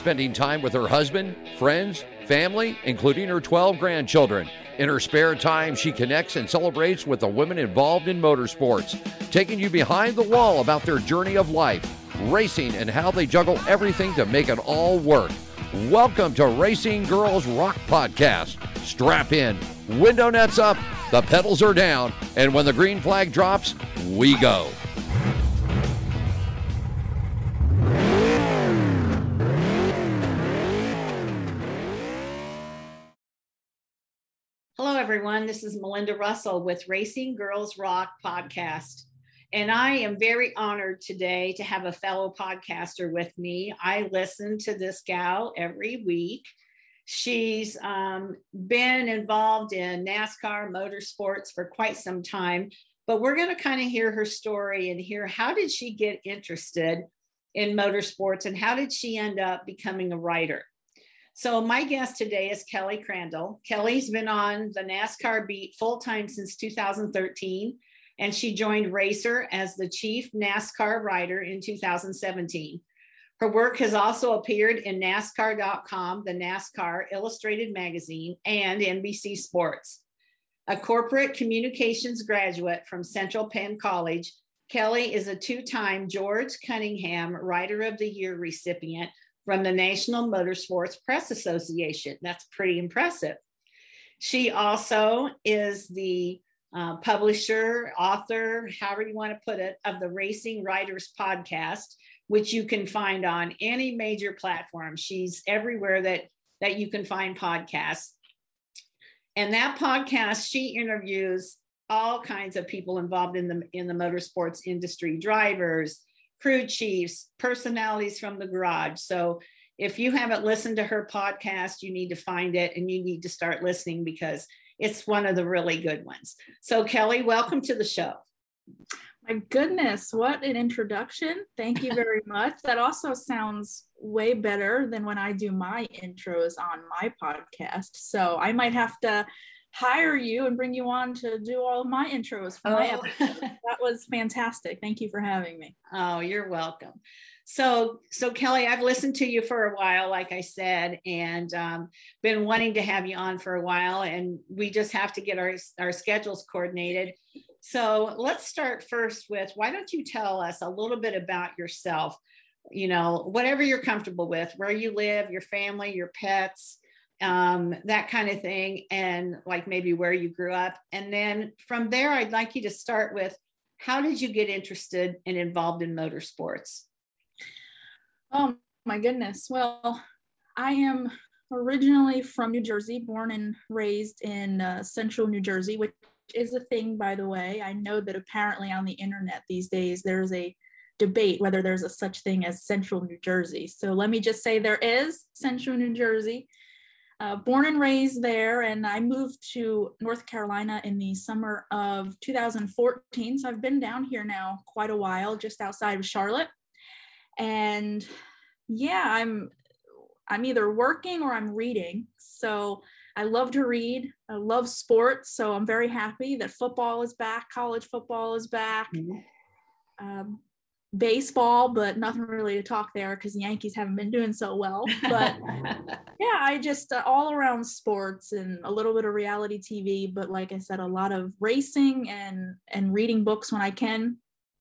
spending time with her husband, friends, family, including her 12 grandchildren. In her spare time, she connects and celebrates with the women involved in motorsports, taking you behind the wall about their journey of life, racing, and how they juggle everything to make it all work. Welcome to Racing Girls Rock Podcast. Strap in, window nets up, the pedals are down, and when the green flag drops, we go. Everyone. This is Melinda Russell with Racing Girls Rock podcast. And I am very honored today to have a fellow podcaster with me. I listen to this gal every week. She's um, been involved in NASCAR motorsports for quite some time, but we're going to kind of hear her story and hear how did she get interested in motorsports and how did she end up becoming a writer. So my guest today is Kelly Crandall. Kelly's been on the NASCAR beat full time since 2013, and she joined Racer as the chief NASCAR writer in 2017. Her work has also appeared in NASCAR.com, the NASCAR Illustrated magazine, and NBC Sports. A corporate communications graduate from Central Penn College, Kelly is a two time George Cunningham Writer of the Year recipient from the National Motorsports Press Association. That's pretty impressive. She also is the uh, publisher, author, however you want to put it, of the Racing Writers Podcast, which you can find on any major platform. She's everywhere that that you can find podcasts. And that podcast, she interviews all kinds of people involved in the in the motorsports industry, drivers, crew chiefs, personalities from the garage. So if you haven't listened to her podcast, you need to find it and you need to start listening because it's one of the really good ones. So, Kelly, welcome to the show. My goodness, what an introduction. Thank you very much. that also sounds way better than when I do my intros on my podcast. So, I might have to hire you and bring you on to do all of my intros for oh. my episode. that was fantastic. Thank you for having me. Oh, you're welcome. So, so Kelly, I've listened to you for a while, like I said, and um, been wanting to have you on for a while, and we just have to get our our schedules coordinated. So, let's start first with why don't you tell us a little bit about yourself? You know, whatever you're comfortable with, where you live, your family, your pets, um, that kind of thing, and like maybe where you grew up. And then from there, I'd like you to start with how did you get interested and involved in motorsports? Oh my goodness. Well, I am originally from New Jersey, born and raised in uh, central New Jersey, which is a thing, by the way. I know that apparently on the internet these days there's a debate whether there's a such thing as central New Jersey. So let me just say there is central New Jersey uh, born and raised there, and I moved to North Carolina in the summer of 2014. So I've been down here now quite a while, just outside of Charlotte. And yeah, I'm I'm either working or I'm reading. So I love to read. I love sports. So I'm very happy that football is back. College football is back. Mm-hmm. Um, baseball, but nothing really to talk there because the Yankees haven't been doing so well. But yeah, I just uh, all around sports and a little bit of reality TV, but like I said, a lot of racing and and reading books when I can.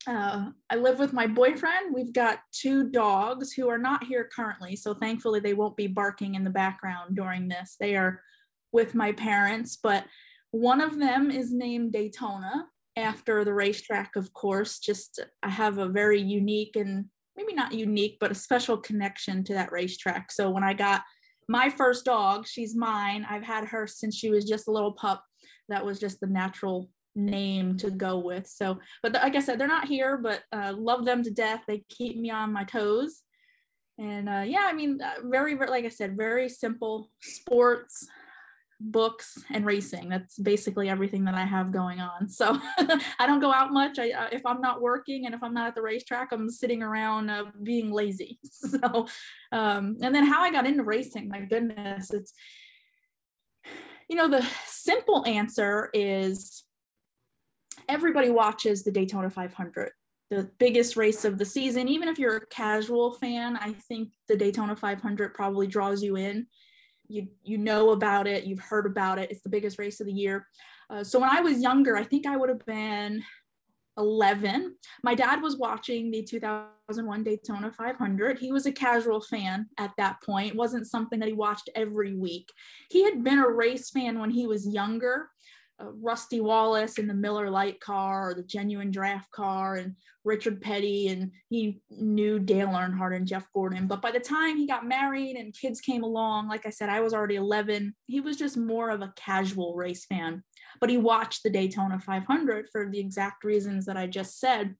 Uh, I live with my boyfriend. We've got two dogs who are not here currently, so thankfully they won't be barking in the background during this. They are with my parents, but one of them is named Daytona after the racetrack, of course. Just I have a very unique and maybe not unique, but a special connection to that racetrack. So when I got my first dog, she's mine. I've had her since she was just a little pup. That was just the natural name to go with. So, but like I said, they're not here, but uh, love them to death. They keep me on my toes. And uh, yeah, I mean, uh, very, very, like I said, very simple sports, books and racing that's basically everything that i have going on so i don't go out much I, uh, if i'm not working and if i'm not at the racetrack i'm sitting around uh, being lazy so um, and then how i got into racing my goodness it's you know the simple answer is everybody watches the daytona 500 the biggest race of the season. Even if you're a casual fan, I think the Daytona 500 probably draws you in. You you know about it, you've heard about it. It's the biggest race of the year. Uh, so when I was younger, I think I would have been 11. My dad was watching the 2001 Daytona 500. He was a casual fan at that point. It wasn't something that he watched every week. He had been a race fan when he was younger, uh, Rusty Wallace in the Miller Lite car or the genuine draft car and Richard Petty and he knew Dale Earnhardt and Jeff Gordon. But by the time he got married and kids came along, like I said, I was already 11. He was just more of a casual race fan, but he watched the Daytona 500 for the exact reasons that I just said.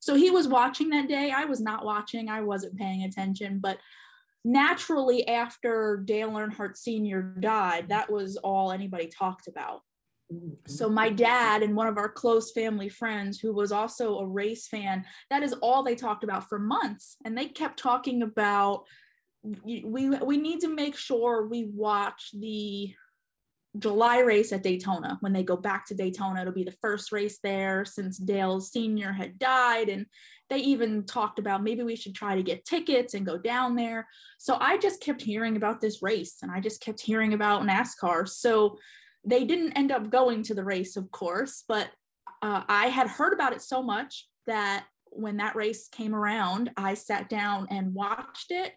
So he was watching that day. I was not watching. I wasn't paying attention, but naturally after Dale Earnhardt Sr. died, that was all anybody talked about. So my dad and one of our close family friends who was also a race fan, that is all they talked about for months. And they kept talking about we we need to make sure we watch the July race at Daytona. When they go back to Daytona, it'll be the first race there since Dale Sr. had died. And they even talked about maybe we should try to get tickets and go down there. So I just kept hearing about this race and I just kept hearing about NASCAR. So they didn't end up going to the race, of course, but uh, I had heard about it so much that when that race came around, I sat down and watched it.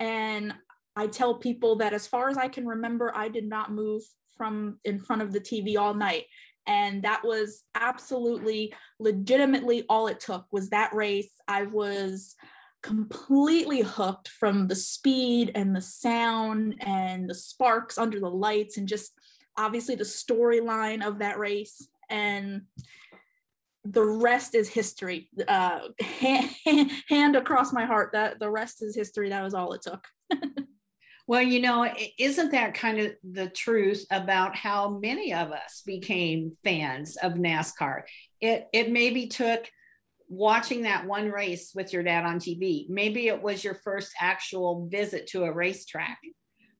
And I tell people that as far as I can remember, I did not move from in front of the TV all night. And that was absolutely legitimately all it took was that race. I was completely hooked from the speed and the sound and the sparks under the lights and just obviously the storyline of that race and the rest is history. Uh hand, hand across my heart that the rest is history. That was all it took. Well you know isn't that kind of the truth about how many of us became fans of nascar? It it maybe took watching that one race with your dad on tv maybe it was your first actual visit to a racetrack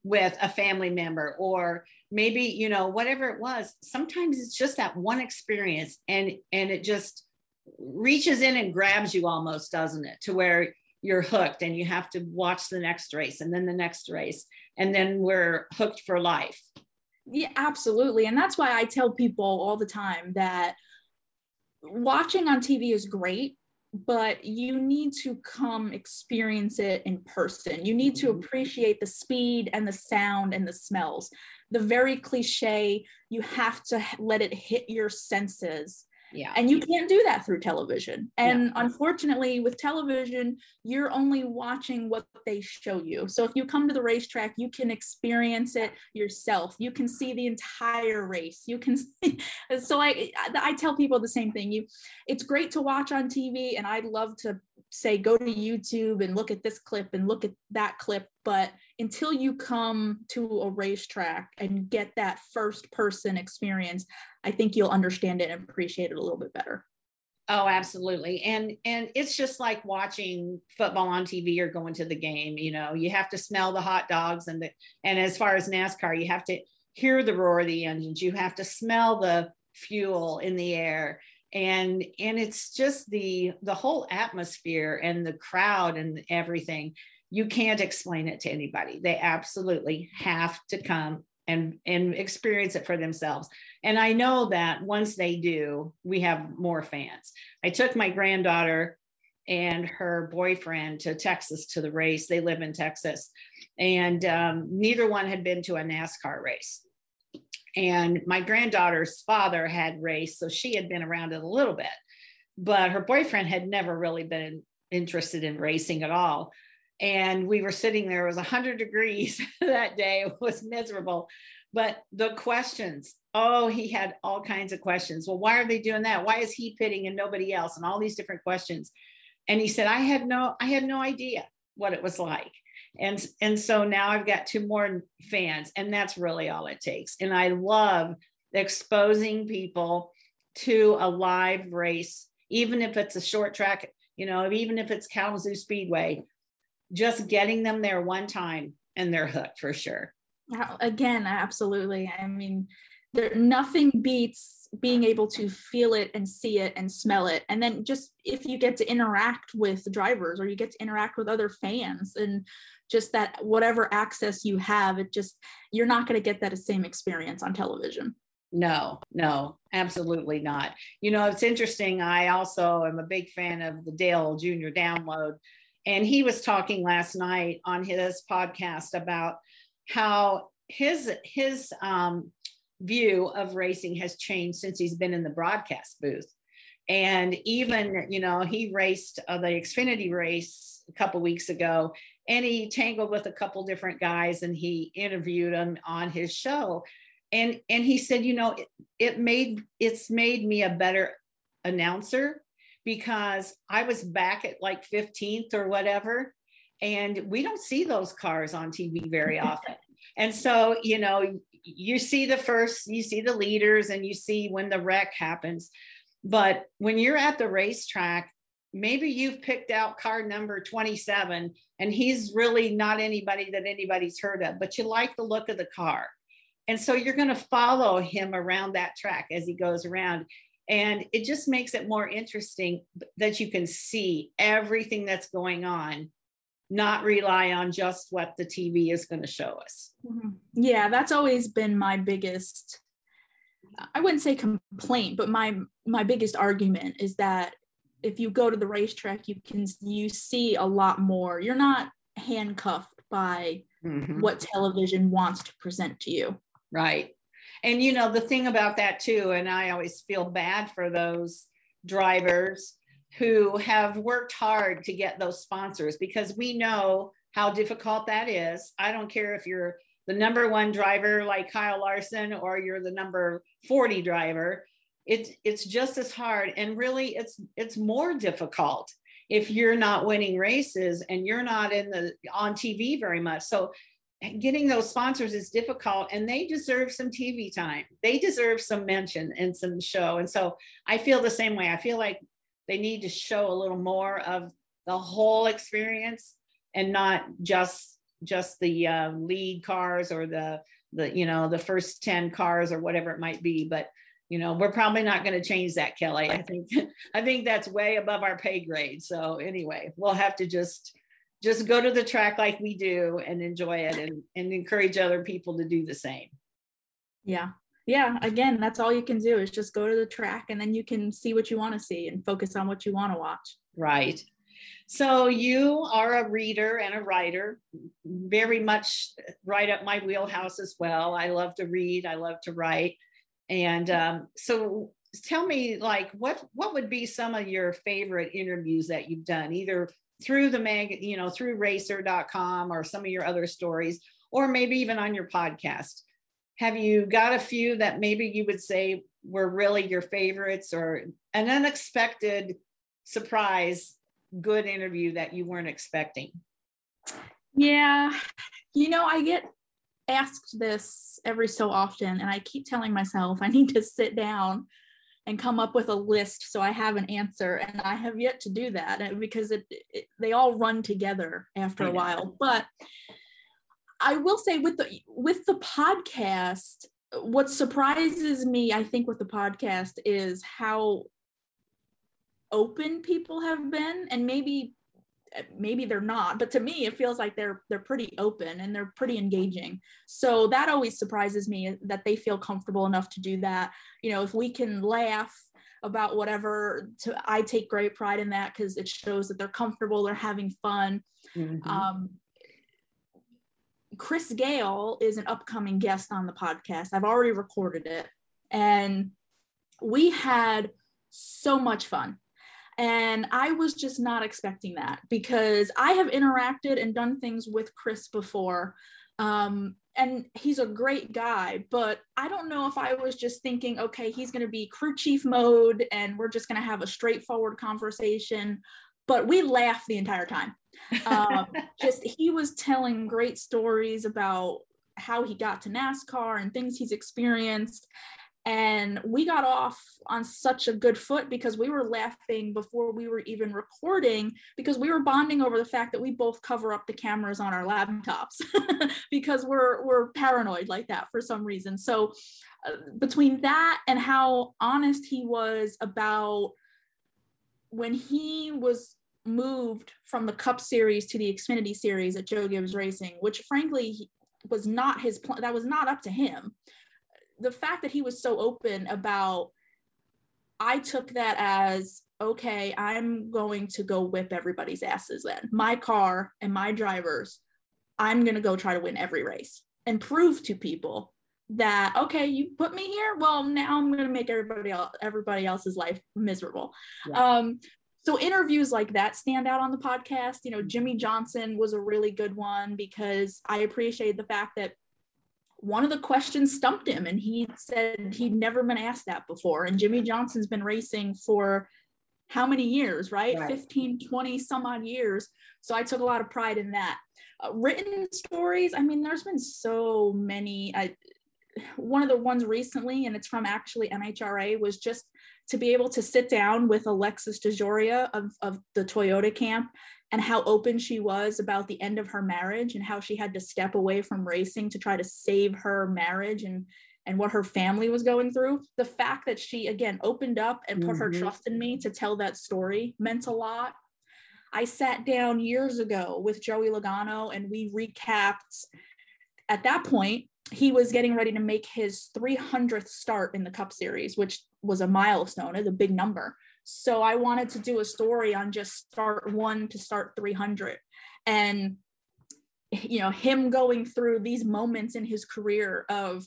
with a family member or maybe you know whatever it was sometimes it's just that one experience and and it just reaches in and grabs you almost doesn't it? To where you're hooked and you have to watch the next race and then the next race and then we're hooked for life. Yeah absolutely. And that's why i tell people all the time that watching on tv is great but you need to come experience it in person. You need to mm-hmm. appreciate the speed and the sound and the smells. The very cliche, you have to let it hit your senses yeah. And you can't do that through television. And unfortunately, with television, you're only watching what they show you. So if you come to the racetrack, you can experience it yourself. You can see the entire race. You can see. so I I tell people the same thing. You it's great to watch on TV and I'd love to say go to YouTube and look at this clip and look at that clip, but until you come to a racetrack and get that first person experience, I think you'll understand it and appreciate it a little bit better. Oh, absolutely. And and it's just like watching football on TV or going to the game, you know, you have to smell the hot dogs and the and as far as NASCAR, you have to hear the roar of the engines, you have to smell the fuel in the air and and it's just the the whole atmosphere and the crowd and everything you can't explain it to anybody they absolutely have to come and and experience it for themselves. And i know that once they do we have more fans. I took my granddaughter and her boyfriend to texas to the race. They live in texas. And um, neither one had been to a nascar race. And my granddaughter's father had raced, so she had been around it a little bit, but her boyfriend had never really been interested in racing at all. And we were sitting there, it was 100 degrees that day, it was miserable. But the questions, oh, he had all kinds of questions. Well, why are they doing that? Why is he pitting and nobody else? And all these different questions. And he said, I had no, I had no idea what it was like and and so now i've got two more fans and that's really all it takes and i love exposing people to a live race even if it's a short track you know even if it's kalamazoo speedway just getting them there one time and they're hooked for sure. Again absolutely. I mean there nothing beats being able to feel it and see it and smell it. And then just if you get to interact with drivers or you get to interact with other fans and just that whatever access you have it just you're not going to get that same experience on television. No no absolutely not. You know it's interesting. I also am a big fan of the dale junior download and he was talking last night on his podcast about how his his um, view of racing has changed since he's been in the broadcast booth. And even, you know, he raced uh, the Xfinity race a couple weeks ago and he tangled with a couple different guys and he interviewed them on his show. And, and he said, you know, it, it made, it's made me a better announcer because I was back at like 15th or whatever. And we don't see those cars on TV very often. And so, you know, you see the first, you see the leaders, and you see when the wreck happens. But when you're at the racetrack, maybe you've picked out car number 27 and he's really not anybody that anybody's heard of, but you like the look of the car. And so you're going to follow him around that track as he goes around. And it just makes it more interesting that you can see everything that's going on not rely on just what the TV is going to show us. Mm-hmm. Yeah, that's always been my biggest I wouldn't say complaint, but my my biggest argument is that if you go to the racetrack, you can you see a lot more. You're not handcuffed by mm-hmm. what television wants to present to you. Right. And you know the thing about that too, and I always feel bad for those drivers who have worked hard to get those sponsors because we know how difficult that is. I don't care if you're the number one driver like Kyle Larson or you're the number 40 driver. It's it's just as hard and really it's it's more difficult if you're not winning races and you're not in the on TV very much. So getting those sponsors is difficult and they deserve some TV time. They deserve some mention and some show. And so I feel the same way. I feel like they need to show a little more of the whole experience and not just just the uh, lead cars or the the you know the first 10 cars or whatever it might be but you know we're probably not going to change that kelly i think i think that's way above our pay grade so anyway we'll have to just just go to the track like we do and enjoy it and, and encourage other people to do the same. Yeah. Yeah. Again that's all you can do is just go to the track and then you can see what you want to see and focus on what you want to watch. Right. So you are a reader and a writer very much right up my wheelhouse as well. I love to read i love to write. And um, so tell me like what what would be some of your favorite interviews that you've done either through the mag you know through racer.com or some of your other stories or maybe even on your podcast. Have you got a few that maybe you would say were really your favorites or an unexpected surprise good interview that you weren't expecting? Yeah you know i get asked this every so often and i keep telling myself i need to sit down and come up with a list so i have an answer and i have yet to do that uh, because it, it they all run together after a while. But I will say with the with the podcast, what surprises me, I think, with the podcast is how open people have been, and maybe maybe they're not but to me it feels like they're they're pretty open and they're pretty engaging so that always surprises me that they feel comfortable enough to do that you know if we can laugh about whatever to i take great pride in that because it shows that they're comfortable they're having fun mm-hmm. um, Chris Gayle is an upcoming guest on the podcast. I've already recorded it. And we had so much fun. And I was just not expecting that because I have interacted and done things with Chris before. Um, and he's a great guy, but I don't know if I was just thinking, okay, he's going to be crew chief mode and we're just going to have a straightforward conversation. But we laughed the entire time um, just he was telling great stories about how he got to NASCAR and things he's experienced. And we got off on such a good foot because we were laughing before we were even recording because we were bonding over the fact that we both cover up the cameras on our laptops because we're we're paranoid like that for some reason. So uh, between that and how honest he was about when he was moved from the cup series to the xfinity series at joe gibbs racing which frankly was not his plan that was not up to him the fact that he was so open about I took that as okay, I'm going to go whip everybody's asses then. My car and my drivers, I'm going to go try to win every race and prove to people that okay, you put me here, well, now I'm going to make everybody else, everybody else's life miserable. Yeah. Um so interviews like that stand out on the podcast. You know, Jimmie Johnson was a really good one because I appreciate the fact that one of the questions stumped him and he said he'd never been asked that before. And jimmie johnson's been racing for how many years right, right. 15 20 some odd years. So i took a lot of pride in that. Uh, written stories i mean there's been so many. I, one of the ones recently and it's from actually nhra was just to be able to sit down with alexis dejoria of, of the toyota camp and how open she was about the end of her marriage and how she had to step away from racing to try to save her marriage and and what her family was going through. The fact that she again opened up and put mm-hmm. her trust in me to tell that story meant a lot. I sat down years ago with joey logano and we recapped. At that point he was getting ready to make his 300th start in the cup series which was a milestone it's a big number so I wanted to do a story on just start one to start 300. And, you know, him going through these moments in his career of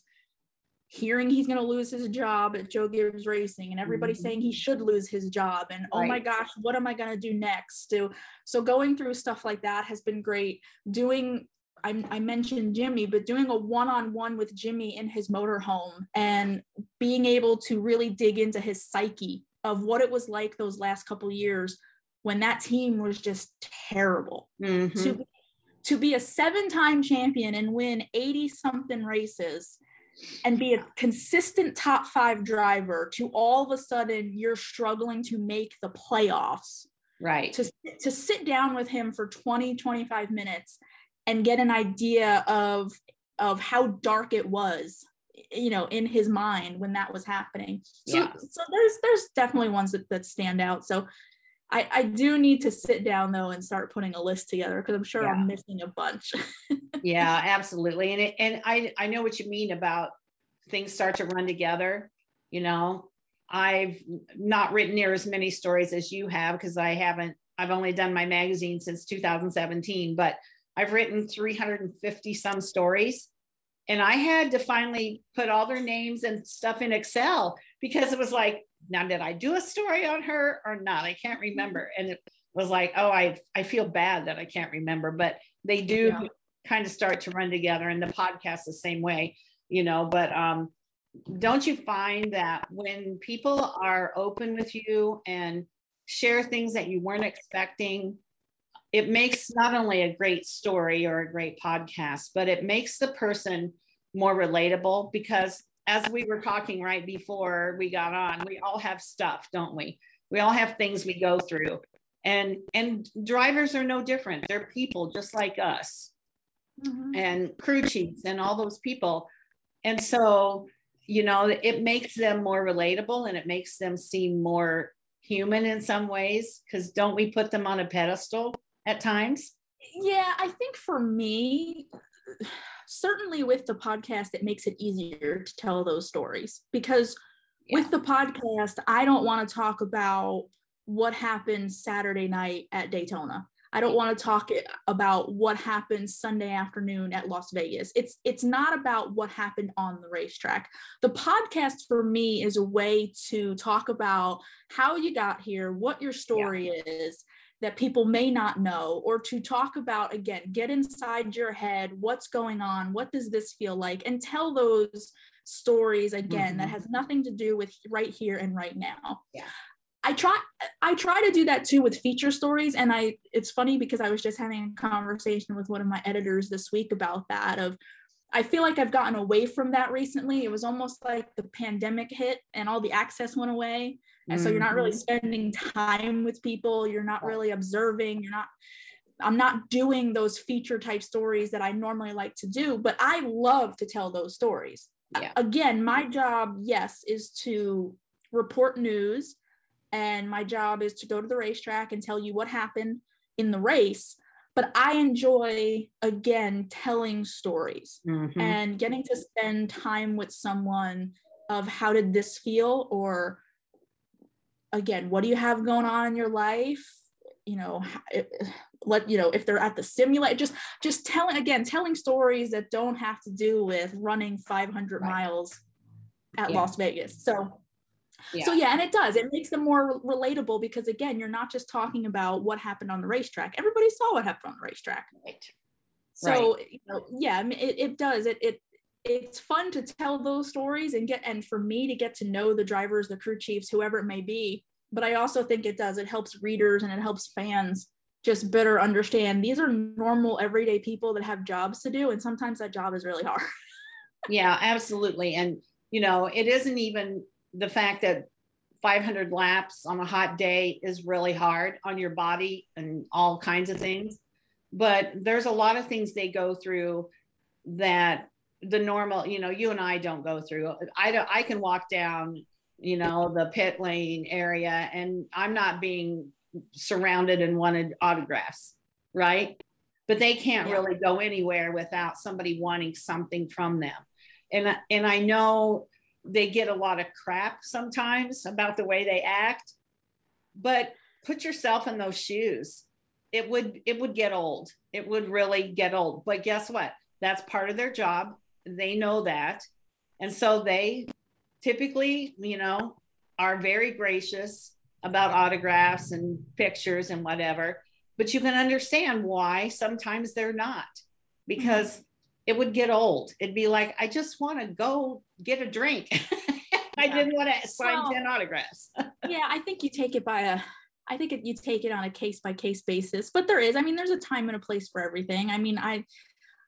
hearing he's going to lose his job at Joe Gibbs Racing and everybody mm-hmm. saying he should lose his job and right. oh my gosh what am I going to do next so so going through stuff like that has been great doing I, I mentioned Jimmie but doing a one-on-one with Jimmie in his motorhome and being able to really dig into his psyche of what it was like those last couple years when that team was just terrible. Mm-hmm. To, be, to be a seven time champion and win 80 something races and be a consistent top five driver to all of a sudden you're struggling to make the playoffs. Right. To, to sit down with him for 20, 25 minutes and get an idea of of how dark it was you know in his mind when that was happening so yeah. so there's there's definitely ones that, that stand out so I, I do need to sit down though and start putting a list together because I'm sure yeah. I'm missing a bunch. yeah, absolutely. And it, and I I know what you mean about things start to run together. You know, I've not written near as many stories as you have because I haven't. I've only done my magazine since 2017, but I've written 350 some stories and I had to finally put all their names and stuff in Excel because it was like, now did I do a story on her or not? I can't remember. And it was like, oh, I I feel bad that I can't remember, but they do yeah. kind of start to run together. And the podcast the same way, you know. But um, don't you find that when people are open with you and share things that you weren't expecting, it makes not only a great story or a great podcast, but it makes the person more relatable because as we were talking right before we got on, we all have stuff, don't we? We all have things we go through. And and drivers are no different. They're people just like us. Mm-hmm. And crew chiefs and all those people. And so, you know, it makes them more relatable and it makes them seem more human in some ways because don't we put them on a pedestal at times? Yeah, I think for me, certainly with the podcast, it makes it easier to tell those stories because yeah. with the podcast, I don't want to talk about what happened Saturday night at Daytona. I don't want to talk about what happened Sunday afternoon at Las Vegas. It's it's not about what happened on the racetrack. The podcast for me is a way to talk about how you got here, what your story yeah. is, that people may not know or to talk about again get inside your head what's going on what does this feel like and tell those stories again mm-hmm. that has nothing to do with right here and right now yeah I try I try to do that too with feature stories and I it's funny because I was just having a conversation with one of my editors this week about that of I feel like I've gotten away from that recently. It was almost like the pandemic hit and all the access went away. And mm-hmm. so you're not really mm-hmm. spending time with people. You're not really observing. You're not, I'm not doing those feature type stories that I normally like to do, but I love to tell those stories. Yeah. Again, my job, yes, is to report news. And my job is to go to the racetrack and tell you what happened in the race but I enjoy again telling stories mm-hmm. and getting to spend time with someone of how did this feel or again what do you have going on in your life you know eh, eh, let you know if they're at the simulator just just telling again telling stories that don't have to do with running 500 right. miles at yeah. Las Vegas so yeah. So yeah, and it does. It makes them more relatable because again, you're not just talking about what happened on the racetrack. Everybody saw what happened on the racetrack. Right. So right. You know, yeah, it, it does. It it it's fun to tell those stories and get and for me to get to know the drivers, the crew chiefs, whoever it may be. But I also think it does. It helps readers and it helps fans just better understand these are normal everyday people that have jobs to do and sometimes that job is really hard. yeah, absolutely. And you know, it isn't even the fact that 500 laps on a hot day is really hard on your body and all kinds of things. But there's a lot of things they go through that the normal, you know, you and I don't go through. I don't, I can walk down, you know, the pit lane area and I'm not being surrounded and wanted autographs, right? But they can't yeah. really go anywhere without somebody wanting something from them. And and I know they get a lot of crap sometimes about the way they act but put yourself in those shoes it would it would get old it would really get old but guess what that's part of their job they know that and so they typically you know are very gracious about autographs and pictures and whatever but you can understand why sometimes they're not because mm-hmm. it would get old. It'd be like, I just want to go get a drink. I didn't want to sign well, 10 autographs. yeah, I think you take it by a, I think it, you take it on a case by case basis, but there is, I mean, there's a time and a place for everything. I mean, I,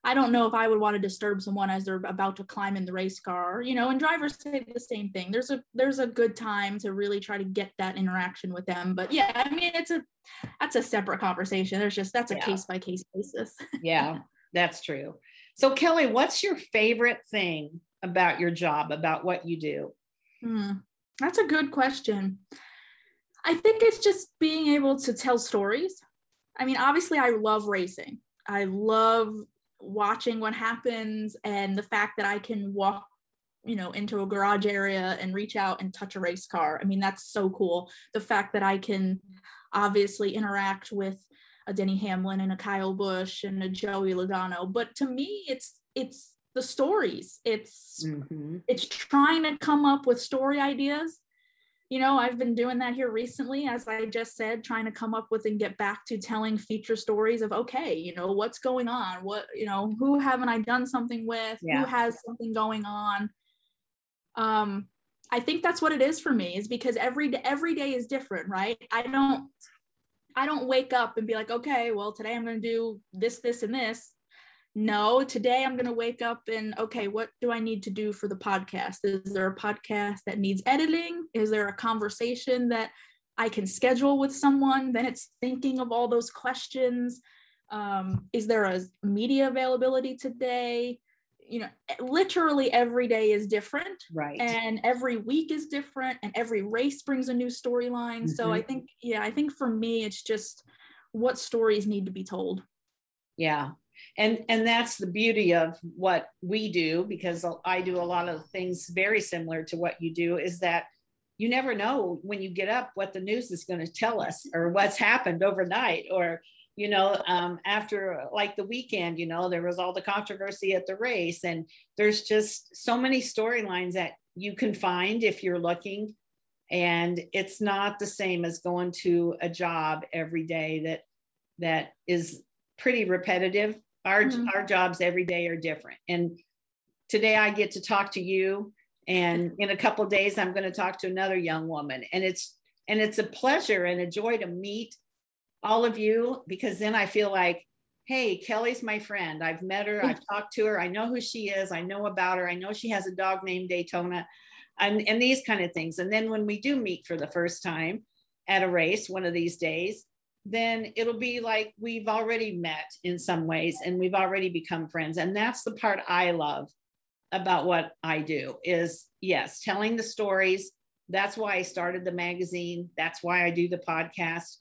I don't know if I would want to disturb someone as they're about to climb in the race car, you know, and drivers say the same thing. There's a, there's a good time to really try to get that interaction with them. But yeah, I mean, it's a, that's a separate conversation. There's just, that's a case by case basis. yeah, that's true. So, Kelly, what's your favorite thing about your job, about what you do? Hmm, that's a good question. I think it's just being able to tell stories. I mean, obviously, I love racing. I love watching what happens and the fact that I can walk, you know, into a garage area and reach out and touch a race car. I mean, that's so cool. The fact that I can obviously interact with a Denny Hamlin and a Kyle Busch and a Joey Logano. But to me, it's it's the stories. It's mm-hmm. it's trying to come up with story ideas. You know, I've been doing that here recently, as I just said, trying to come up with and get back to telling feature stories of okay, you know, what's going on? What, you know, who haven't I done something with? Yeah. Who has something going on? Um, I think that's what it is for me, is because every every day is different, right? I don't I don't wake up and be like, okay, well, today I'm going to do this, this, and this. No, today I'm going to wake up and, okay, what do I need to do for the podcast? Is there a podcast that needs editing? Is there a conversation that I can schedule with someone? Then it's thinking of all those questions. Um, is there a media availability today? you know literally every day is different right and every week is different and every race brings a new storyline mm-hmm. so i mm-hmm. think yeah i think for me it's just what stories need to be told yeah and and that's the beauty of what we do because i do a lot of things very similar to what you do is that you never know when you get up what the news is going to tell us or what's happened overnight or you know, um, after like the weekend, you know, there was all the controversy at the race, and there's just so many storylines that you can find if you're looking. And it's not the same as going to a job every day that that is pretty repetitive. Our mm-hmm. our jobs every day are different. And today I get to talk to you, and in a couple days I'm going to talk to another young woman, and it's and it's a pleasure and a joy to meet all of you because then I feel like, hey, Kelly's my friend. I've met her, I've talked to her, I know who she is, I know about her, I know she has a dog named Daytona, and, and these kind of things. And then when we do meet for the first time at a race one of these days, then it'll be like we've already met in some ways and we've already become friends. And that's the part I love about what I do is yes, telling the stories. That's why I started the magazine. That's why I do the podcast.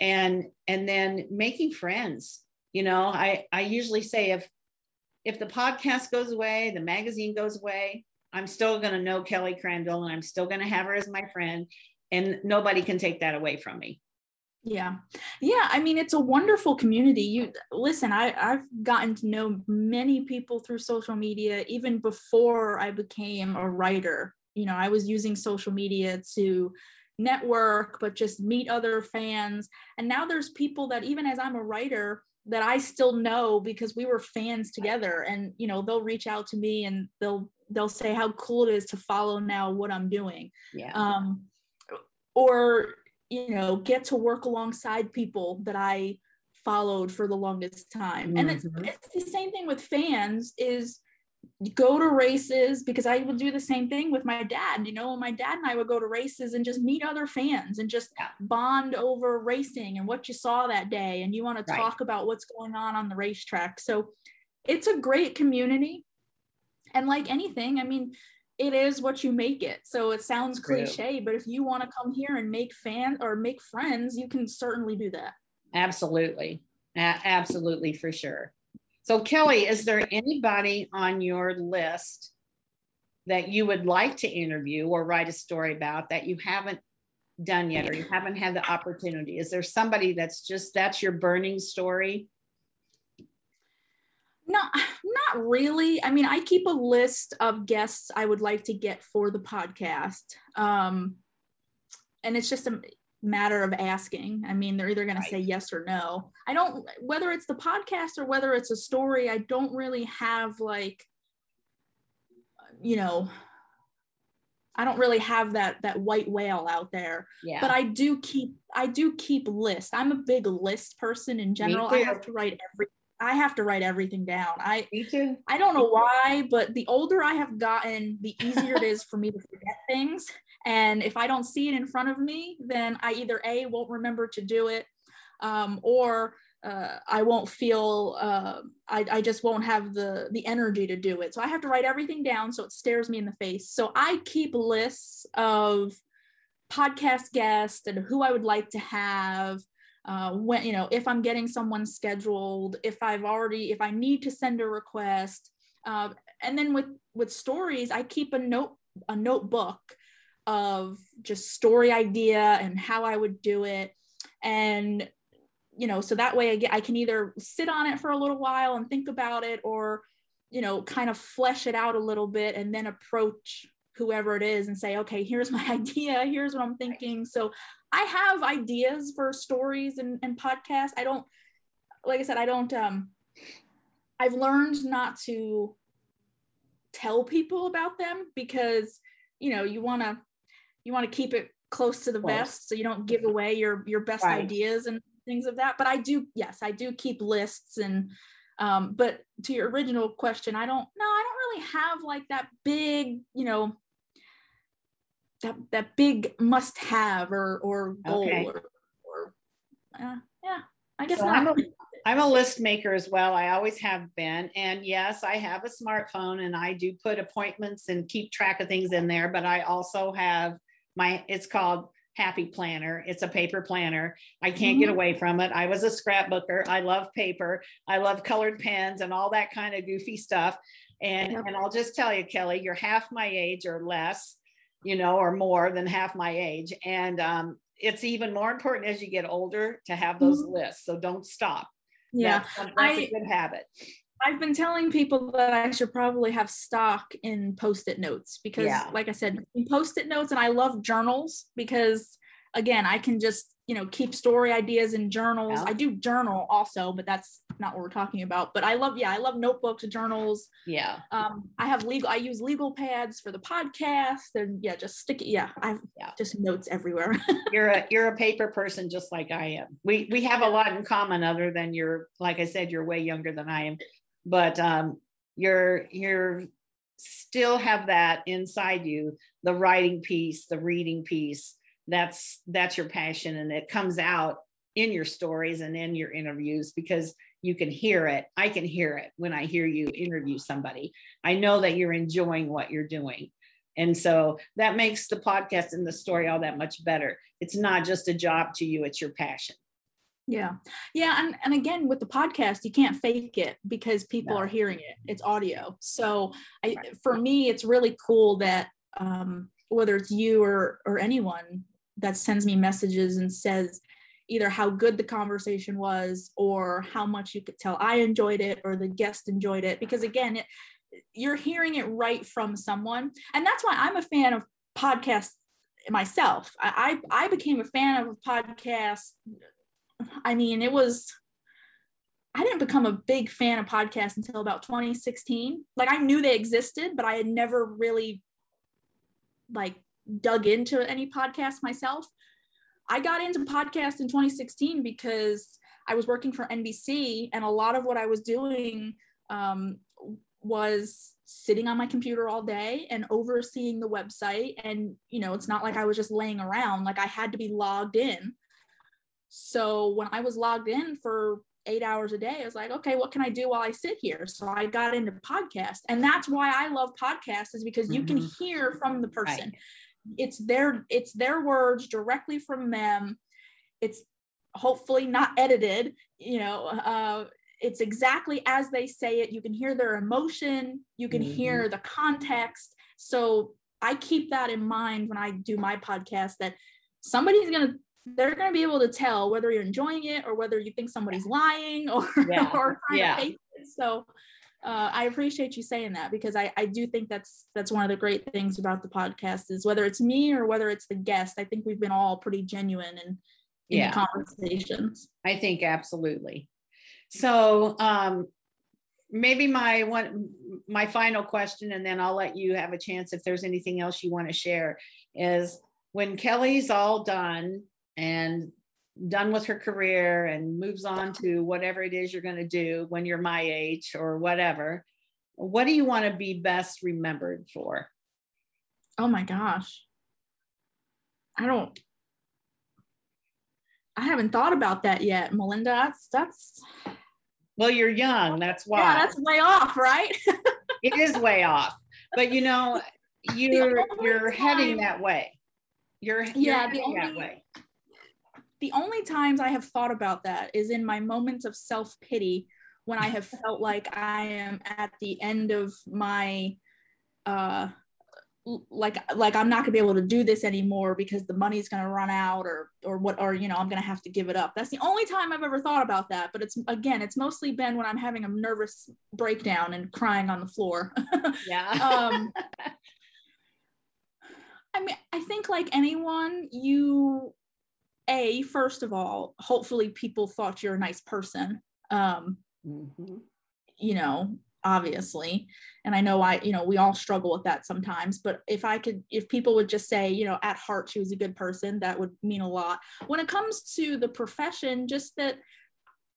And and then making friends you know i i usually say if if the podcast goes away the magazine goes away i'm still going to know kelly crandall and i'm still going to have her as my friend and nobody can take that away from me yeah. Yeah i mean it's a wonderful community. You listen i i've gotten to know many people through social media even before i became a writer. You know i was using social media to network but just meet other fans. And now there's people that even as i'm a writer that I still know because we were fans together. And you know they'll reach out to me and they'll they'll say how cool it is to follow now what I'm doing. Yeah. Um or you know get to work alongside people that I followed for the longest time. Mm-hmm. And it's, mm-hmm. it's the same thing with fans is go to races because I would do the same thing with my dad. You know, my dad and I would go to races and just meet other fans and just bond over racing and what you saw that day. And you want to right. talk about what's going on on the racetrack. So it's a great community. And like anything, I mean, it is what you make it. So it sounds cliche, but if you want to come here and make fans or make friends, you can certainly do that. Absolutely. A- absolutely, for sure. So, Kelly, is there anybody on your list that you would like to interview or write a story about that you haven't done yet or you haven't had the opportunity? Is there somebody that's just that's your burning story? No, not really. I mean, I keep a list of guests I would like to get for the podcast. Um, and it's just a matter of asking. I mean, they're either going right. to say yes or no. I don't, whether it's the podcast or whether it's a story, I don't really have like, you know, I don't really have that that white whale out there. Yeah. But I do keep I do keep lists. I'm a big list person in general. I have to write every I have to write everything down. I Me too. I don't know why, but the older I have gotten, the easier it is for me to forget things. And if I don't see it in front of me, then I either A, won't remember to do it, um, or uh, I won't feel, uh, I, I just won't have the, the energy to do it. So I have to write everything down so it stares me in the face. So I keep lists of podcast guests and who I would like to have. Uh, when you know if i'm getting someone scheduled if i've already if i need to send a request uh, and then with with stories i keep a note a notebook of just story idea and how I would do it. And, you know, so that way I, get, I can either sit on it for a little while and think about it or, you know, kind of flesh it out a little bit and then approach whoever it is and say, okay, here's my idea, here's what I'm thinking. So I have ideas for stories and, and podcasts. I don't, like I said, I don't, um, I've learned not to tell people about them because, you know, you want to you want to keep it close to the close. vest so you don't give away your your best right. ideas and things of that but i do yes i do keep lists and um but to your original question i don't no i don't really have like that big you know that that big must have or or goal okay. or, or uh, yeah i guess so not. I'm a, I'm a list maker as well. I always have been. And yes, I have a smartphone and I do put appointments and keep track of things in there, but I also have my it's called happy planner it's a paper planner i can't mm-hmm. get away from it i was a scrapbooker i love paper i love colored pens and all that kind of goofy stuff and and i'll just tell you kelly you're half my age or less you know or more than half my age. And um, it's even more important as you get older to have those mm-hmm. lists. So don't stop. Yeah. That's, that's I, a good habit. I've been telling people that I should probably have stock in post-it notes because yeah. like I said, post-it notes and I love journals because again, I can just you know keep story ideas in journals Yeah. i do journal also but that's not what we're talking about but i love yeah i love notebooks journals Yeah. um i have legal i use legal pads for the podcast and yeah just stick it yeah i have Yeah. just notes everywhere You're a you're a paper person just like I am. We we have a lot in common other than you're like I said, you're way younger than I am. But um you're you're still have that inside you, the writing piece, the reading piece. That's that's your passion and it comes out in your stories and in your interviews because you can hear it. I can hear it when I hear you interview somebody. I know that you're enjoying what you're doing. And so that makes the podcast and the story all that much better. It's not just a job to you, it's your passion. yeah yeah and, and again with the podcast you can't fake it because people No. are hearing it it's audio so i Right. for me it's really cool that um whether it's you or or anyone that sends me messages and says either how good the conversation was or how much you could tell I enjoyed it or the guest enjoyed it. Because again, it, you're hearing it right from someone. And that's why I'm a fan of podcasts myself. I, I, I became a fan of a podcast. I mean, it was, I didn't become a big fan of podcasts until about 2016. Like I knew they existed, but I had never really like dug into any podcast myself. I got into podcast in 2016 because I was working for NBC, and a lot of what I was doing um, was sitting on my computer all day and overseeing the website. And you know, it's not like I was just laying around; like I had to be logged in. So when I was logged in for eight hours a day, I was like, okay, what can I do while I sit here? So I got into podcast, and that's why I love podcasts, is because you can Mhm. hear from the person Right. It's their it's their words directly from them. It's hopefully not edited you know uh it's exactly as they say it. You can hear their emotion. You can hear the context. So i keep that in mind when i do my podcast that somebody's gonna they're gonna be able to tell whether you're enjoying it or whether you think somebody's lying or Yeah. or trying Yeah. to fake it. So uh, I appreciate you saying that because I, I do think that's that's one of the great things about the podcast is whether it's me or whether it's the guest. I think we've been all pretty genuine in, in Yeah. conversations. I think absolutely. So um maybe my one my final question and then I'll let you have a chance if there's anything else you want to share is when Kelly's all done and done with her career and moves on to whatever it is you're going to do when you're my age or whatever what do you want to be best remembered for Oh my gosh. I don't I haven't thought about that yet, Melinda. That's that's well you're young that's why yeah, that's way off, right? it is way off but you know you're you're heading that way you're you're Yeah, the heading that only- way the only times I have thought about that is in my moments of self pity when I have felt like I am at the end of my, uh, like like I'm not gonna be able to do this anymore because the money's gonna run out or or what or you know I'm gonna have to give it up. That's the only time I've ever thought about that. But it's again, it's mostly been when I'm having a nervous breakdown and crying on the floor. yeah um i mean i think like anyone you a first of all hopefully people thought you're a nice person um Mhm. you know obviously and i know i you know we all struggle with that sometimes but if i could if people would just say you know at heart she was a good person that would mean a lot when it comes to the profession just that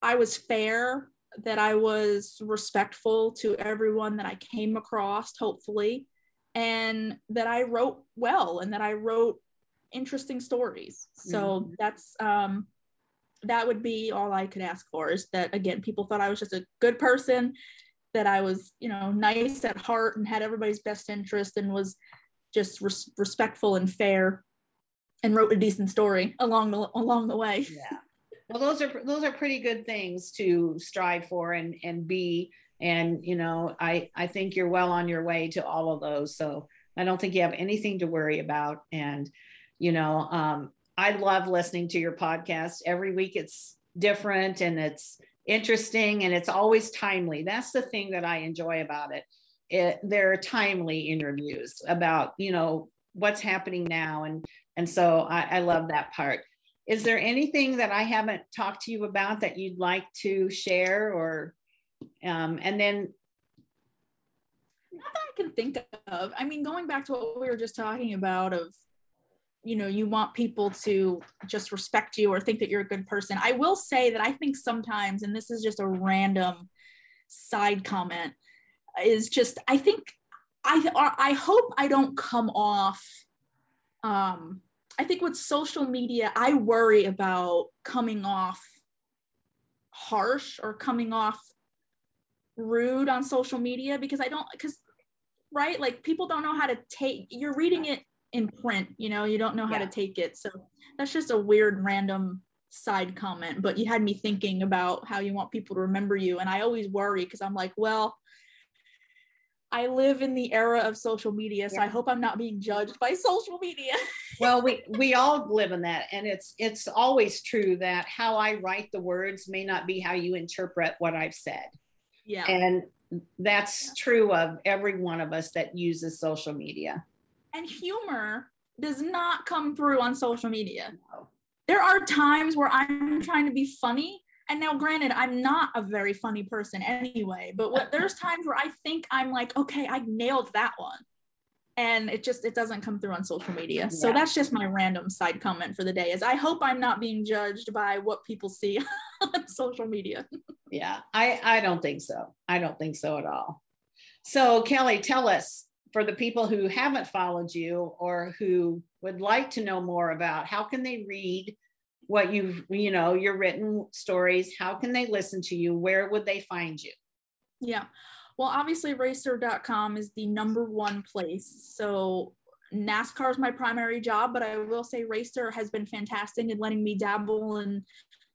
i was fair that i was respectful to everyone that i came across hopefully and that i wrote well and that i wrote interesting stories. So Mhm. that's um that would be all I could ask for is that again, people thought I was just a good person, that I was, you know, nice at heart and had everybody's best interest and was just res- respectful and fair and wrote a decent story along the along the way. yeah. Well those are those are pretty good things to strive for and and be. And you know i i think you're well on your way to all of those. So i don't think you have anything to worry about. And you know um i love listening to your podcast. Every week it's different and it's interesting and it's always timely. That's the thing that i enjoy about it. It they're timely interviews about you know what's happening now and and so i, I love that part. Is there anything that I haven't talked to you about that you'd like to share or um, and then not that I can think of. I mean, going back to what we were just talking about of you know you want people to just respect you or think that you're a good person. I will say that i think sometimes and this is just a random side comment is just i think i i hope i don't come off um i think with social media i worry about coming off harsh or coming off rude on social media because i don't because right like people don't know how to take you're reading it in print you know you don't know how yeah. to take it. So that's just a weird random side comment but you had me thinking about how you want people to remember you. And i always worry because i'm like well i live in the era of social media so yeah. i hope i'm not being judged by social media. Well we we all live in that and it's it's always true that how i write the words may not be how you interpret what i've said. Yeah. And that's true of every one of us that uses social media and humor does not come through on social media. No. There are times where I'm trying to be funny. And now, granted, I'm not a very funny person anyway, but what, there's times where I think I'm like, okay, I nailed that one. And it just it doesn't come through on social media. Yeah. So that's just my random side comment for the day is I hope I'm not being judged by what people see on social media. yeah, I, I don't think so. I don't think so at all. So Kelly, tell us for the people who haven't followed you or who would like to know more about how can they read what you've you know your written stories? How can they listen to you? Where would they find you? Yeah. Well obviously racer.com is the number one place. So nascar is my primary job but i will say racer has been fantastic in letting me dabble and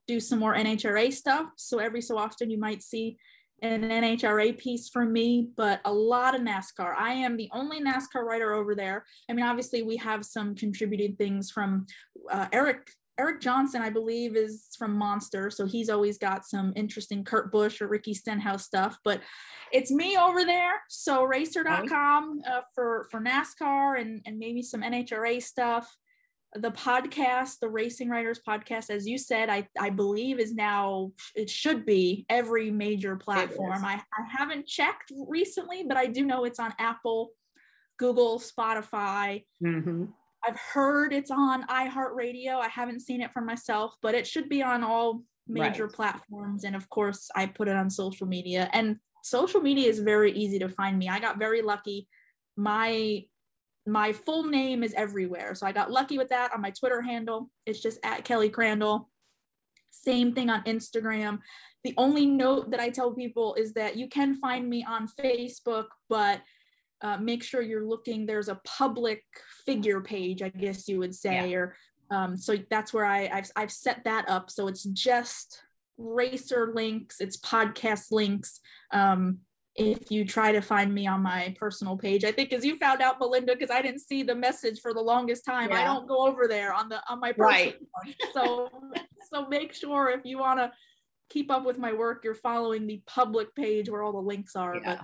do some more nhra stuff. So every so often you might see an NHRA piece for me, but a lot of NASCAR. I am the only NASCAR writer over there. I mean, obviously, we have some contributing things from uh, Eric. Eric Johnson, I believe, is from Monster, so he's always got some interesting Kurt Busch or Ricky Stenhouse stuff. But it's me over there. So racer.com uh, for for NASCAR and and maybe some NHRA stuff the podcast, the Racing Writers podcast, as you said, I, I believe is now, it should be every major platform. I, I haven't checked recently, but I do know it's on Apple, Google, Spotify. Mm-hmm. I've heard it's on iHeartRadio. I haven't seen it for myself, but it should be on all major right. platforms. And of course, I put it on social media. And social media is very easy to find me. I got very lucky. My my full name is everywhere. So I got lucky with that on my Twitter handle. It's just at Kelly Crandall. Same thing on Instagram. The only note that I tell people is that you can find me on Facebook, but uh, make sure you're looking. There's a public figure page, I guess you would say, yeah. or um, so that's where I, I've, I've set that up. So it's just racer links, it's podcast links. Um, if you try to find me on my personal page. I think as you found out, Melinda, because I didn't see the message for the longest time. Yeah. I don't go over there on the on my personal right. So so make sure if you want to keep up with my work, you're following the public page where all the links are. Yeah. But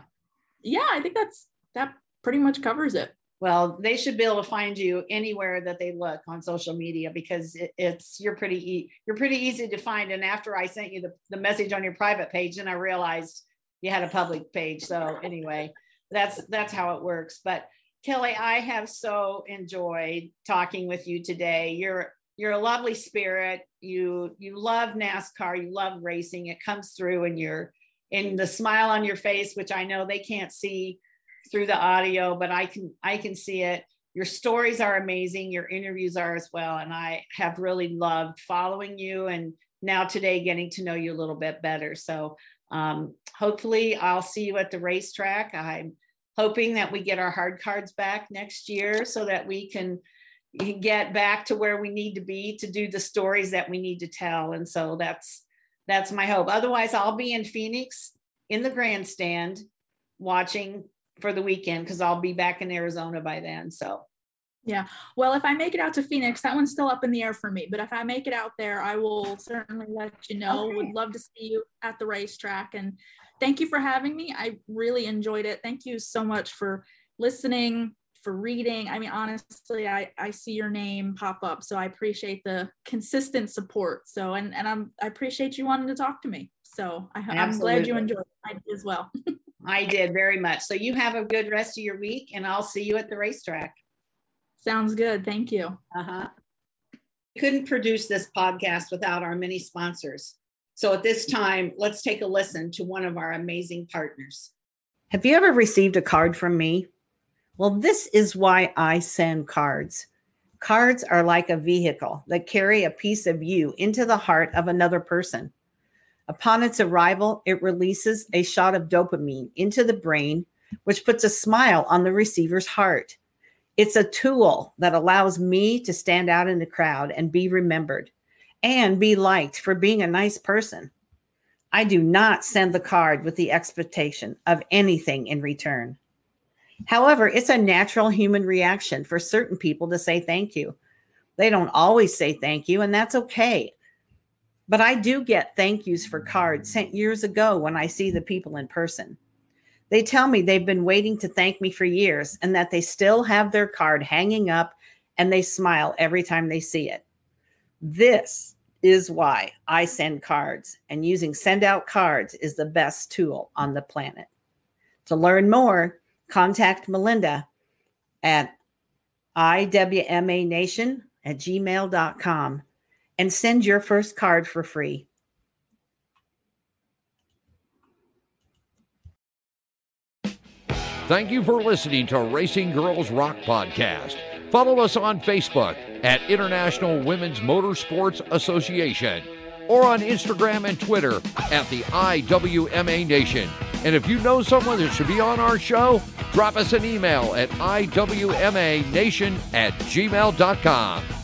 yeah, I think that's that pretty much covers it. Well, they should be able to find you anywhere that they look on social media because it, it's you're pretty e- you're pretty easy to find. And after I sent you the, the message on your private page, then I realized you had a public page. So anyway, that's that's how it works. But Kelly, I have so enjoyed talking with you today. You're you're a lovely spirit. You you love NASCAR. You love racing. It comes through in your in the smile on your face, which I know they can't see through the audio, but I can I can see it. Your stories are amazing. Your interviews are as well, and I have really loved following you and now today getting to know you a little bit better. So um, hopefully, I'll see you at the racetrack. I'm hoping that we get our hard cards back next year so that we can get back to where we need to be to do the stories that we need to tell. And so that's that's my hope. Otherwise, I'll be in Phoenix in the grandstand watching for the weekend because I'll be back in Arizona by then. So yeah. Well, if I make it out to Phoenix, that one's still up in the air for me. But if I make it out there, I will certainly let you know. Okay. Would love to see you at the racetrack. And thank you for having me. I really enjoyed it. Thank you so much for listening, for reading. I mean, honestly, I, I see your name pop up. So I appreciate the consistent support. So, and, and I'm, I appreciate you wanting to talk to me. So I, am glad you enjoyed it as well. I did very much. So you have a good rest of your week and I'll see you at the racetrack. Sounds good. Thank you. Uh-huh. We couldn't produce this podcast without our many sponsors. So at this time, let's take a listen to one of our amazing partners. Have you ever received a card from me? Well, this is why I send cards. Cards are like a vehicle that carry a piece of you into the heart of another person. Upon its arrival, it releases a shot of dopamine into the brain, which puts a smile on the receiver's heart. It's a tool that allows me to stand out in the crowd and be remembered and be liked for being a nice person. I do not send the card with the expectation of anything in return. However, it's a natural human reaction for certain people to say thank you. They don't always say thank you, and that's okay. But I do get thank yous for cards sent years ago when I see the people in person. They tell me they've been waiting to thank me for years and that they still have their card hanging up and they smile every time they see it. This is why I send cards, and using send out cards is the best tool on the planet. To learn more, contact Melinda at iwmanation at gmail.com and send your first card for free. Thank you for listening to Racing Girls Rock Podcast. Follow us on Facebook at International Women's Motorsports Association or on Instagram and Twitter at the IWMA Nation. And if you know someone that should be on our show, drop us an email at IWMANation at gmail.com.